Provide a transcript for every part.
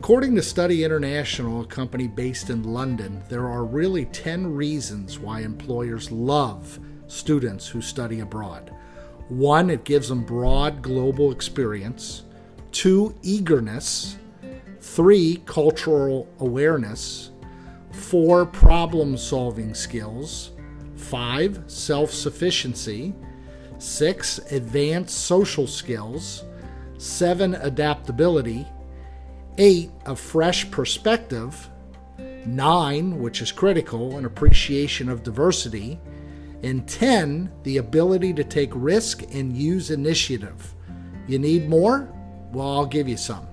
According to Study International, a company based in London, there are really 10 reasons why employers love students who study abroad. One, it gives them broad global experience. Two, eagerness. Three, cultural awareness. Four, problem solving skills. Five, self sufficiency. Six, advanced social skills. Seven, adaptability. Eight, a fresh perspective. Nine, which is critical, an appreciation of diversity. And 10, the ability to take risk and use initiative. You need more? Well, I'll give you some.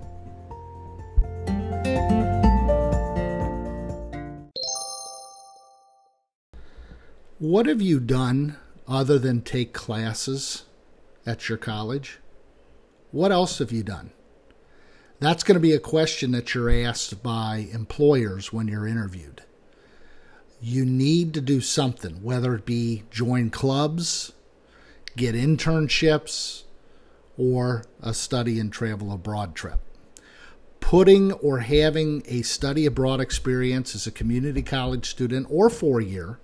What have you done other than take classes at your college? What else have you done? That's going to be a question that you're asked by employers when you're interviewed. You need to do something, whether it be join clubs, get internships, or a study and travel abroad trip. Putting or having a study abroad experience as a community college student or four year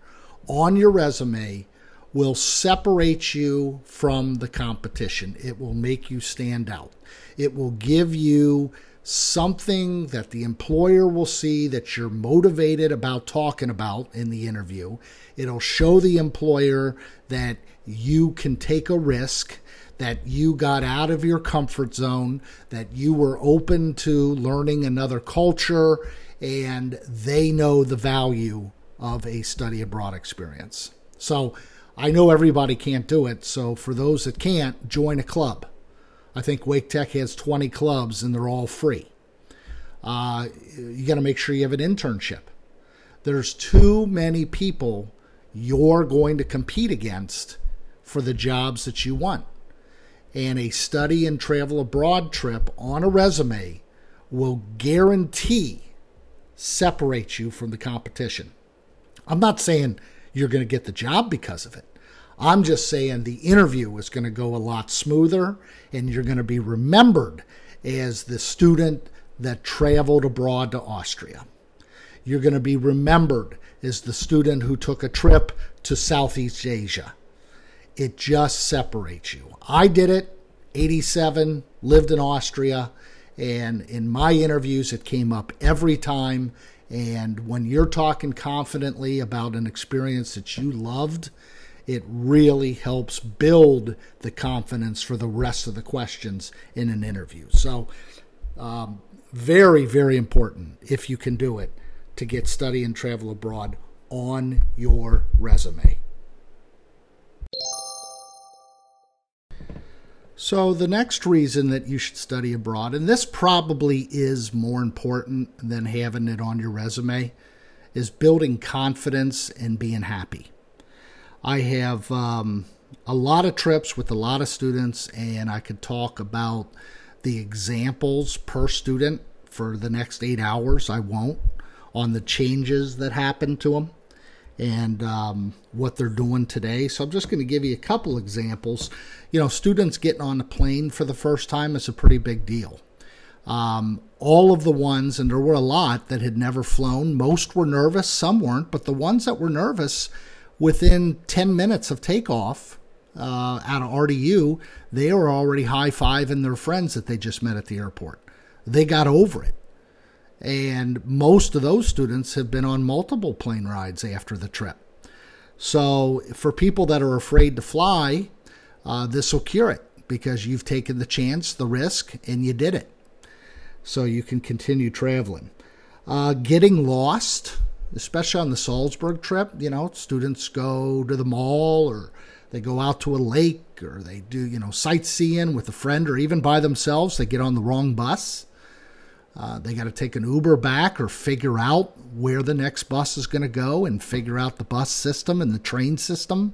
on your resume will separate you from the competition. It will make you stand out. It will give you something that the employer will see that you're motivated about talking about in the interview. It'll show the employer that you can take a risk, that you got out of your comfort zone, that you were open to learning another culture, and they know the value of a study abroad experience. So, I know everybody can't do it, so for those that can't, join a club. I think Wake Tech has 20 clubs and they're all free. Uh, you got to make sure you have an internship. There's too many people you're going to compete against for the jobs that you want. And a study and travel abroad trip on a resume will guarantee separate you from the competition. I'm not saying you're going to get the job because of it. I'm just saying the interview is going to go a lot smoother and you're going to be remembered as the student that traveled abroad to Austria. You're going to be remembered as the student who took a trip to Southeast Asia. It just separates you. I did it, 87, lived in Austria, and in my interviews, it came up every time and when you're talking confidently about an experience that you loved, it really helps build the confidence for the rest of the questions in an interview. So, um, very, very important if you can do it to get study and travel abroad on your resume. So, the next reason that you should study abroad, and this probably is more important than having it on your resume, is building confidence and being happy. I have um, a lot of trips with a lot of students, and I could talk about the examples per student for the next eight hours. I won't on the changes that happen to them and um, what they're doing today. So I'm just going to give you a couple examples. You know, students getting on the plane for the first time is a pretty big deal. Um, all of the ones, and there were a lot that had never flown, most were nervous, some weren't, but the ones that were nervous, within 10 minutes of takeoff uh, out of RDU, they were already high fiving their friends that they just met at the airport. They got over it. And most of those students have been on multiple plane rides after the trip. So, for people that are afraid to fly, uh, this will cure it because you've taken the chance, the risk, and you did it. So, you can continue traveling. Uh, getting lost, especially on the Salzburg trip, you know, students go to the mall or they go out to a lake or they do, you know, sightseeing with a friend or even by themselves. They get on the wrong bus uh, they got to take an Uber back or figure out where the next bus is going to go and figure out the bus system and the train system.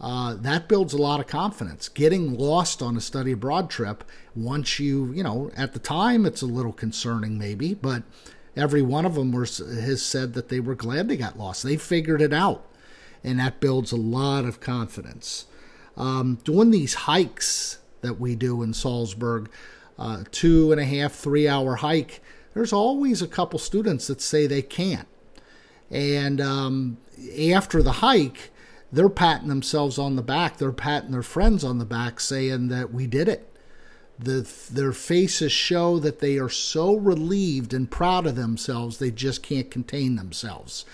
Uh, that builds a lot of confidence. Getting lost on a study abroad trip, once you, you know, at the time it's a little concerning maybe, but every one of them was, has said that they were glad they got lost. They figured it out, and that builds a lot of confidence. Um, doing these hikes that we do in Salzburg, uh, two and a half, three hour hike there's always a couple students that say they can't. And um, after the hike, they're patting themselves on the back. They're patting their friends on the back, saying that we did it. The, their faces show that they are so relieved and proud of themselves, they just can't contain themselves.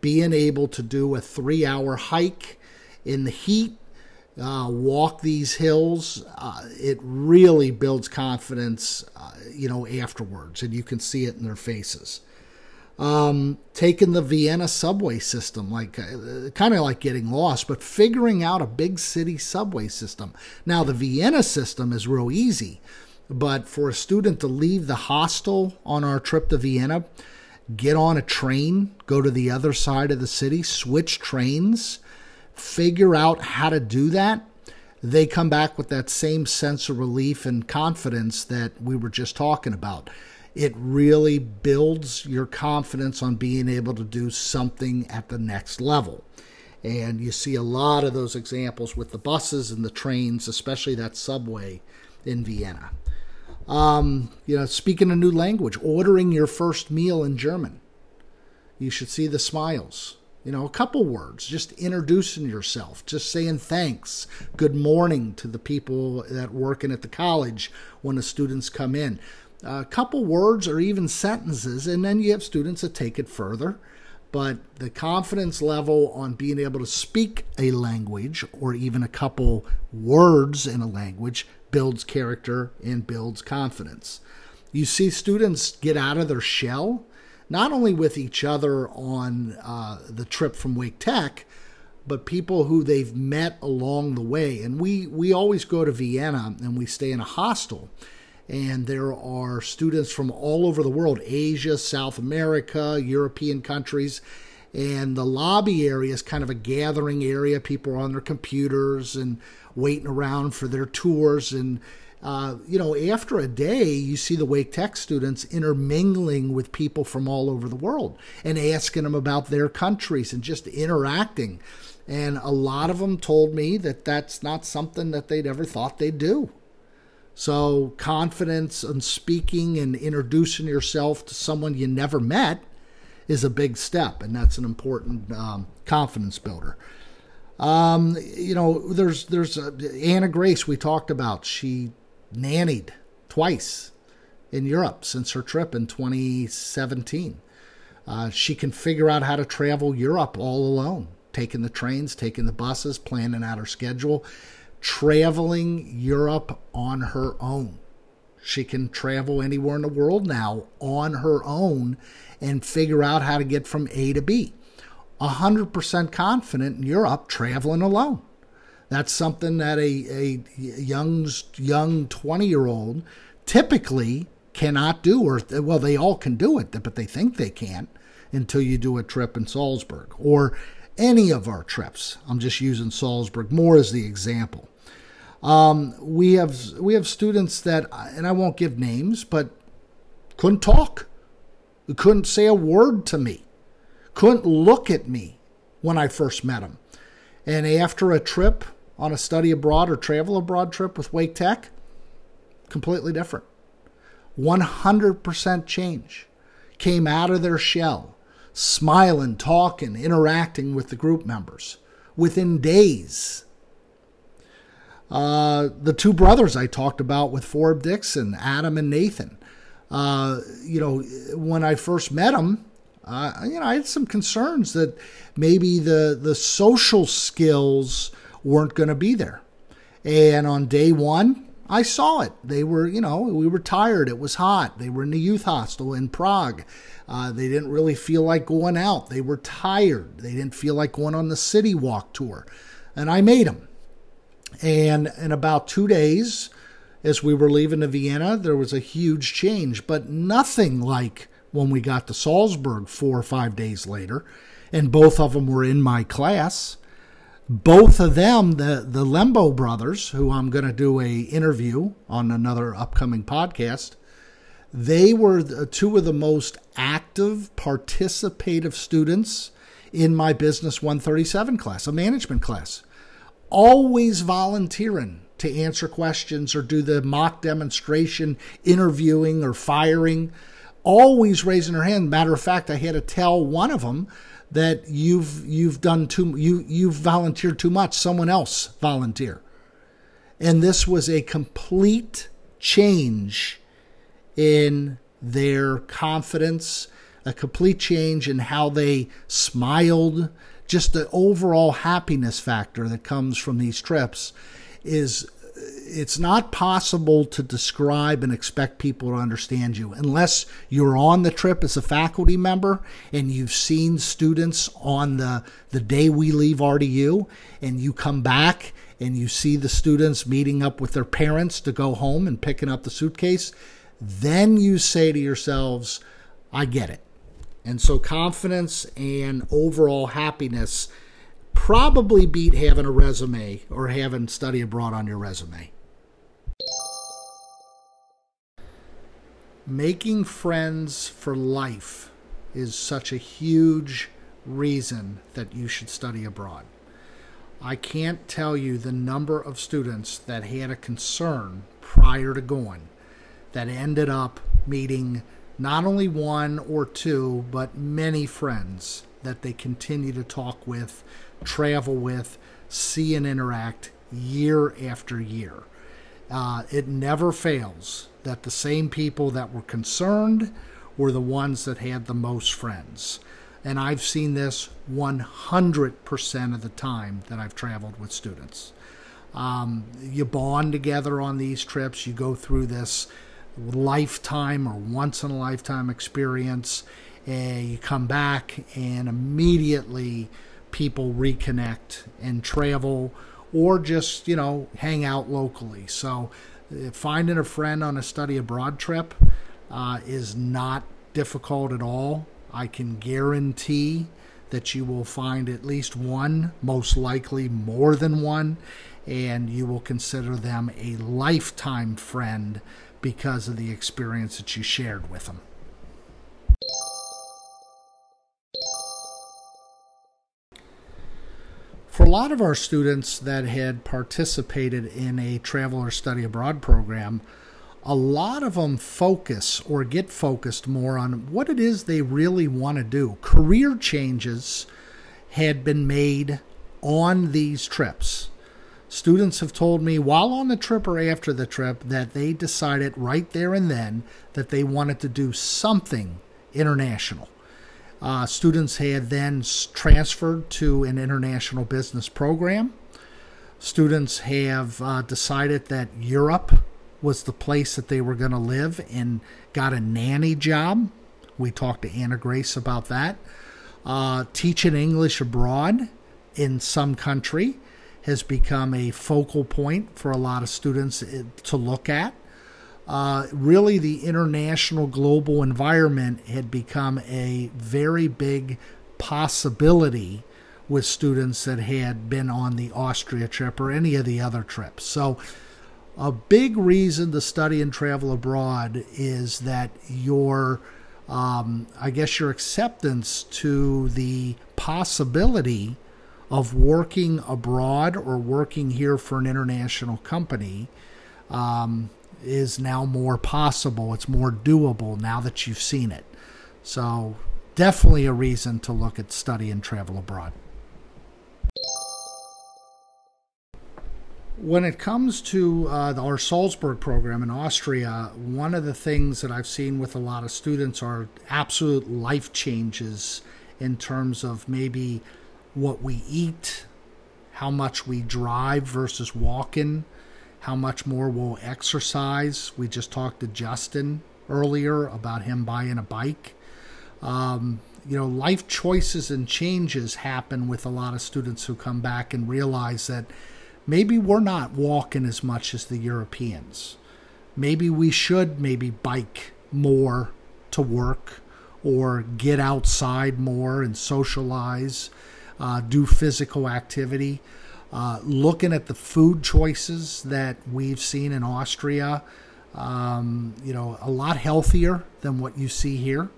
Being able to do a three hour hike in the heat, uh, walk these hills, uh, it really builds confidence, uh, you know, afterwards, and you can see it in their faces um, taking the Vienna subway system, like uh, kind of like getting lost, but figuring out a big city subway system. Now, the Vienna system is real easy, but for a student to leave the hostel on our trip to Vienna, get on a train, go to the other side of the city, switch trains, figure out how to do that. They come back with that same sense of relief and confidence that we were just talking about it really builds your confidence on being able to do something at the next level. And you see a lot of those examples with the buses and the trains, especially that subway in Vienna. Um, you know, speaking a new language, ordering your first meal in German. You should see the smiles. You know, a couple words, just introducing yourself, just saying thanks, good morning to the people that working at the college when the students come in a couple words or even sentences, and then you have students that take it further. But the confidence level on being able to speak a language or even a couple words in a language builds character and builds confidence. You see students get out of their shell, not only with each other on uh, the trip from Wake Tech, but people who they've met along the way. And we, we always go to Vienna and we stay in a hostel and there are students from all over the world Asia, South America, European countries. And the lobby area is kind of a gathering area. People are on their computers and waiting around for their tours. And, uh, you know, after a day, you see the Wake Tech students intermingling with people from all over the world and asking them about their countries and just interacting. And a lot of them told me that that's not something that they'd ever thought they'd do. So, confidence and speaking and introducing yourself to someone you never met is a big step, and that's an important um, confidence builder. Um, you know, there's there's uh, Anna Grace we talked about. She nannied twice in Europe since her trip in 2017. Uh, she can figure out how to travel Europe all alone, taking the trains, taking the buses, planning out her schedule traveling Europe on her own. She can travel anywhere in the world now on her own and figure out how to get from A to B. 100% confident in Europe traveling alone. That's something that a, a young young 20 year old typically cannot do, or well, they all can do it, but they think they can't until you do a trip in Salzburg or any of our trips. I'm just using Salzburg more as the example. Um, we have we have students that, and I won't give names, but couldn't talk, couldn't say a word to me, couldn't look at me when I first met them, and after a trip on a study abroad or travel abroad trip with Wake Tech, completely different. 100% change. Came out of their shell, smiling, talking, interacting with the group members within days uh, the two brothers I talked about with Forb Dixon, Adam and Nathan. Uh, you know, when I first met them, uh, you know, I had some concerns that maybe the the social skills weren't going to be there. And on day one, I saw it. They were, you know, we were tired. It was hot. They were in the youth hostel in Prague. Uh, they didn't really feel like going out. They were tired. They didn't feel like going on the city walk tour. And I made them. And in about two days, as we were leaving to Vienna, there was a huge change, but nothing like when we got to Salzburg four or five days later. And both of them were in my class. Both of them, the, the Lembo brothers, who I'm going to do a interview on another upcoming podcast, they were two of the most active, participative students in my Business 137 class, a management class always volunteering to answer questions or do the mock demonstration, interviewing or firing, always raising their hand. Matter of fact, I had to tell one of them that you've you've done too you you've volunteered too much. Someone else volunteer. And this was a complete change in their confidence, a complete change in how they smiled, just the overall happiness factor that comes from these trips is it's not possible to describe and expect people to understand you unless you're on the trip as a faculty member and you've seen students on the the day we leave RDU and you come back and you see the students meeting up with their parents to go home and picking up the suitcase then you say to yourselves I get it. And so confidence and overall happiness probably beat having a resume or having study abroad on your resume. Making friends for life is such a huge reason that you should study abroad. I can't tell you the number of students that had a concern prior to going that ended up meeting not only one or two, but many friends that they continue to talk with, travel with, see and interact year after year. Uh, it never fails that the same people that were concerned were the ones that had the most friends. And I've seen this 100% of the time that I've traveled with students. Um, you bond together on these trips, you go through this lifetime or once in a lifetime experience. And you come back, and immediately people reconnect and travel or just, you know, hang out locally. So uh, finding a friend on a study abroad trip uh, is not difficult at all. I can guarantee that you will find at least one, most likely more than one, and you will consider them a lifetime friend because of the experience that you shared with them. For a lot of our students that had participated in a travel or study abroad program, a lot of them focus or get focused more on what it is they really want to do. Career changes had been made on these trips. Students have told me while on the trip or after the trip that they decided right there and then that they wanted to do something international. Uh, students had then transferred to an international business program. Students have uh, decided that Europe was the place that they were going to live and got a nanny job. We talked to Anna Grace about that. Uh, teaching English abroad in some country has become a focal point for a lot of students eh, to look at. Uh, really, the international global environment had become a very big possibility with students that had been on the Austria trip or any of the other trips. So, a big reason to study and travel abroad is that your, um, I guess, your acceptance to the possibility of working abroad or working here for an international company um, is now more possible. It's more doable now that you've seen it. So, definitely a reason to look at study and travel abroad. When it comes to uh, our Salzburg program in Austria, one of the things that I've seen with a lot of students are absolute life changes in terms of maybe what we eat, how much we drive versus walking, how much more we'll exercise. We just talked to Justin earlier about him buying a bike. Um, you know, life choices and changes happen with a lot of students who come back and realize that maybe we're not walking as much as the Europeans. Maybe we should maybe bike more to work or get outside more and socialize uh, do physical activity. Uh, looking at the food choices that we've seen in Austria, um, you know, a lot healthier than what you see here.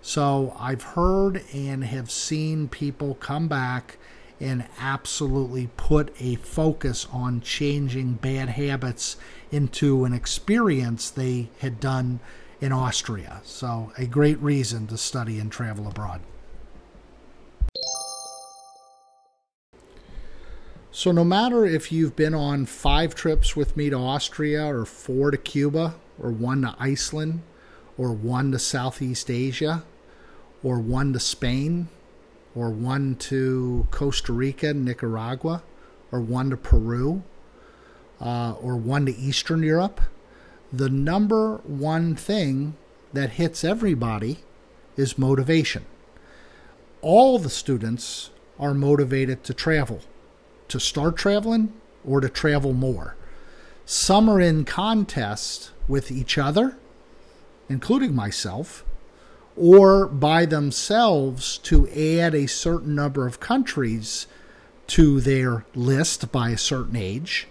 So I've heard and have seen people come back and absolutely put a focus on changing bad habits into an experience they had done in Austria. So, a great reason to study and travel abroad. So, no matter if you've been on five trips with me to Austria, or four to Cuba, or one to Iceland, or one to Southeast Asia, or one to Spain, or one to Costa Rica, Nicaragua, or one to Peru, uh, or one to Eastern Europe, the number one thing that hits everybody is motivation. All the students are motivated to travel, to start traveling or to travel more. Some are in contest with each other, including myself, or by themselves to add a certain number of countries to their list by a certain age.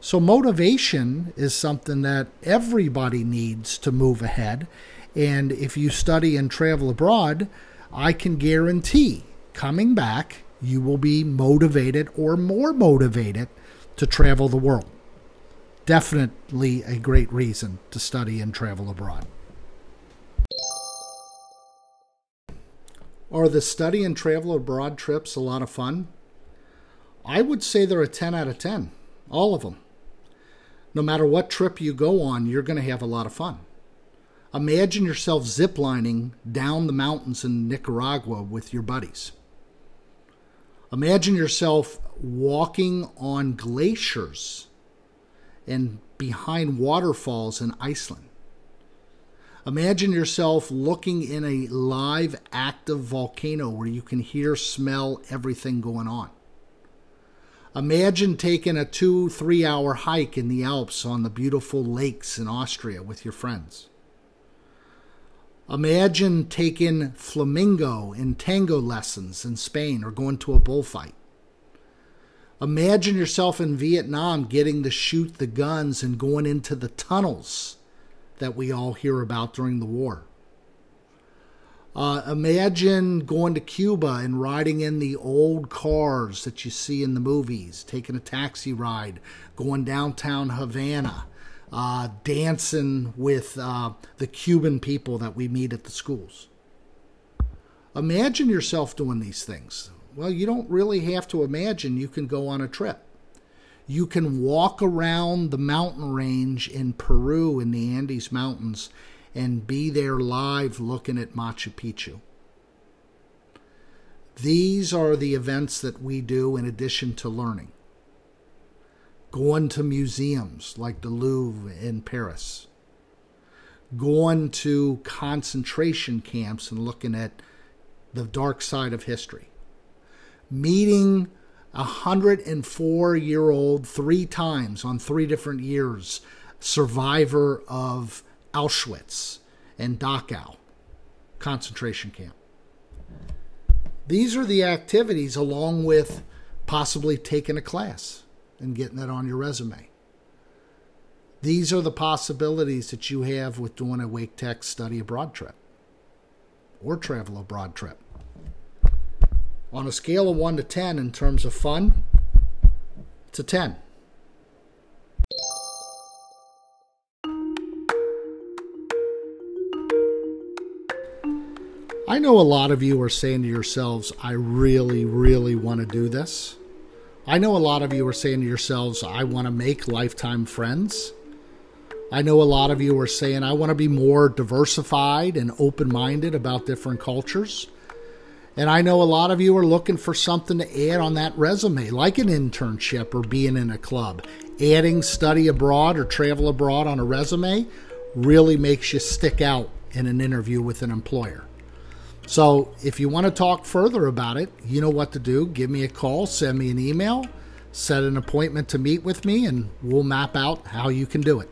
So, motivation is something that everybody needs to move ahead. And if you study and travel abroad, I can guarantee coming back, you will be motivated or more motivated to travel the world. Definitely a great reason to study and travel abroad. Are the study and travel abroad trips a lot of fun? I would say they're a 10 out of 10, all of them no matter what trip you go on, you're going to have a lot of fun. Imagine yourself ziplining down the mountains in Nicaragua with your buddies. Imagine yourself walking on glaciers and behind waterfalls in Iceland. Imagine yourself looking in a live, active volcano where you can hear, smell everything going on. Imagine taking a two, three hour hike in the Alps on the beautiful lakes in Austria with your friends. Imagine taking flamenco and tango lessons in Spain or going to a bullfight. Imagine yourself in Vietnam getting to shoot the guns and going into the tunnels that we all hear about during the war. Uh, imagine going to Cuba and riding in the old cars that you see in the movies, taking a taxi ride, going downtown Havana, uh, dancing with uh, the Cuban people that we meet at the schools. Imagine yourself doing these things. Well, you don't really have to imagine, you can go on a trip. You can walk around the mountain range in Peru in the Andes Mountains and be there live looking at Machu Picchu. These are the events that we do in addition to learning. Going to museums like the Louvre in Paris. Going to concentration camps and looking at the dark side of history. Meeting 104 year old three times on three different years survivor of Auschwitz and Dachau concentration camp. These are the activities along with possibly taking a class and getting that on your resume. These are the possibilities that you have with doing a Wake Tech study abroad trip or travel abroad trip. On a scale of 1 to 10 in terms of fun, it's a 10. I know a lot of you are saying to yourselves, I really, really want to do this. I know a lot of you are saying to yourselves, I want to make lifetime friends. I know a lot of you are saying, I want to be more diversified and open minded about different cultures. And I know a lot of you are looking for something to add on that resume, like an internship or being in a club. Adding study abroad or travel abroad on a resume really makes you stick out in an interview with an employer. So if you want to talk further about it, you know what to do. Give me a call, send me an email, set an appointment to meet with me, and we'll map out how you can do it.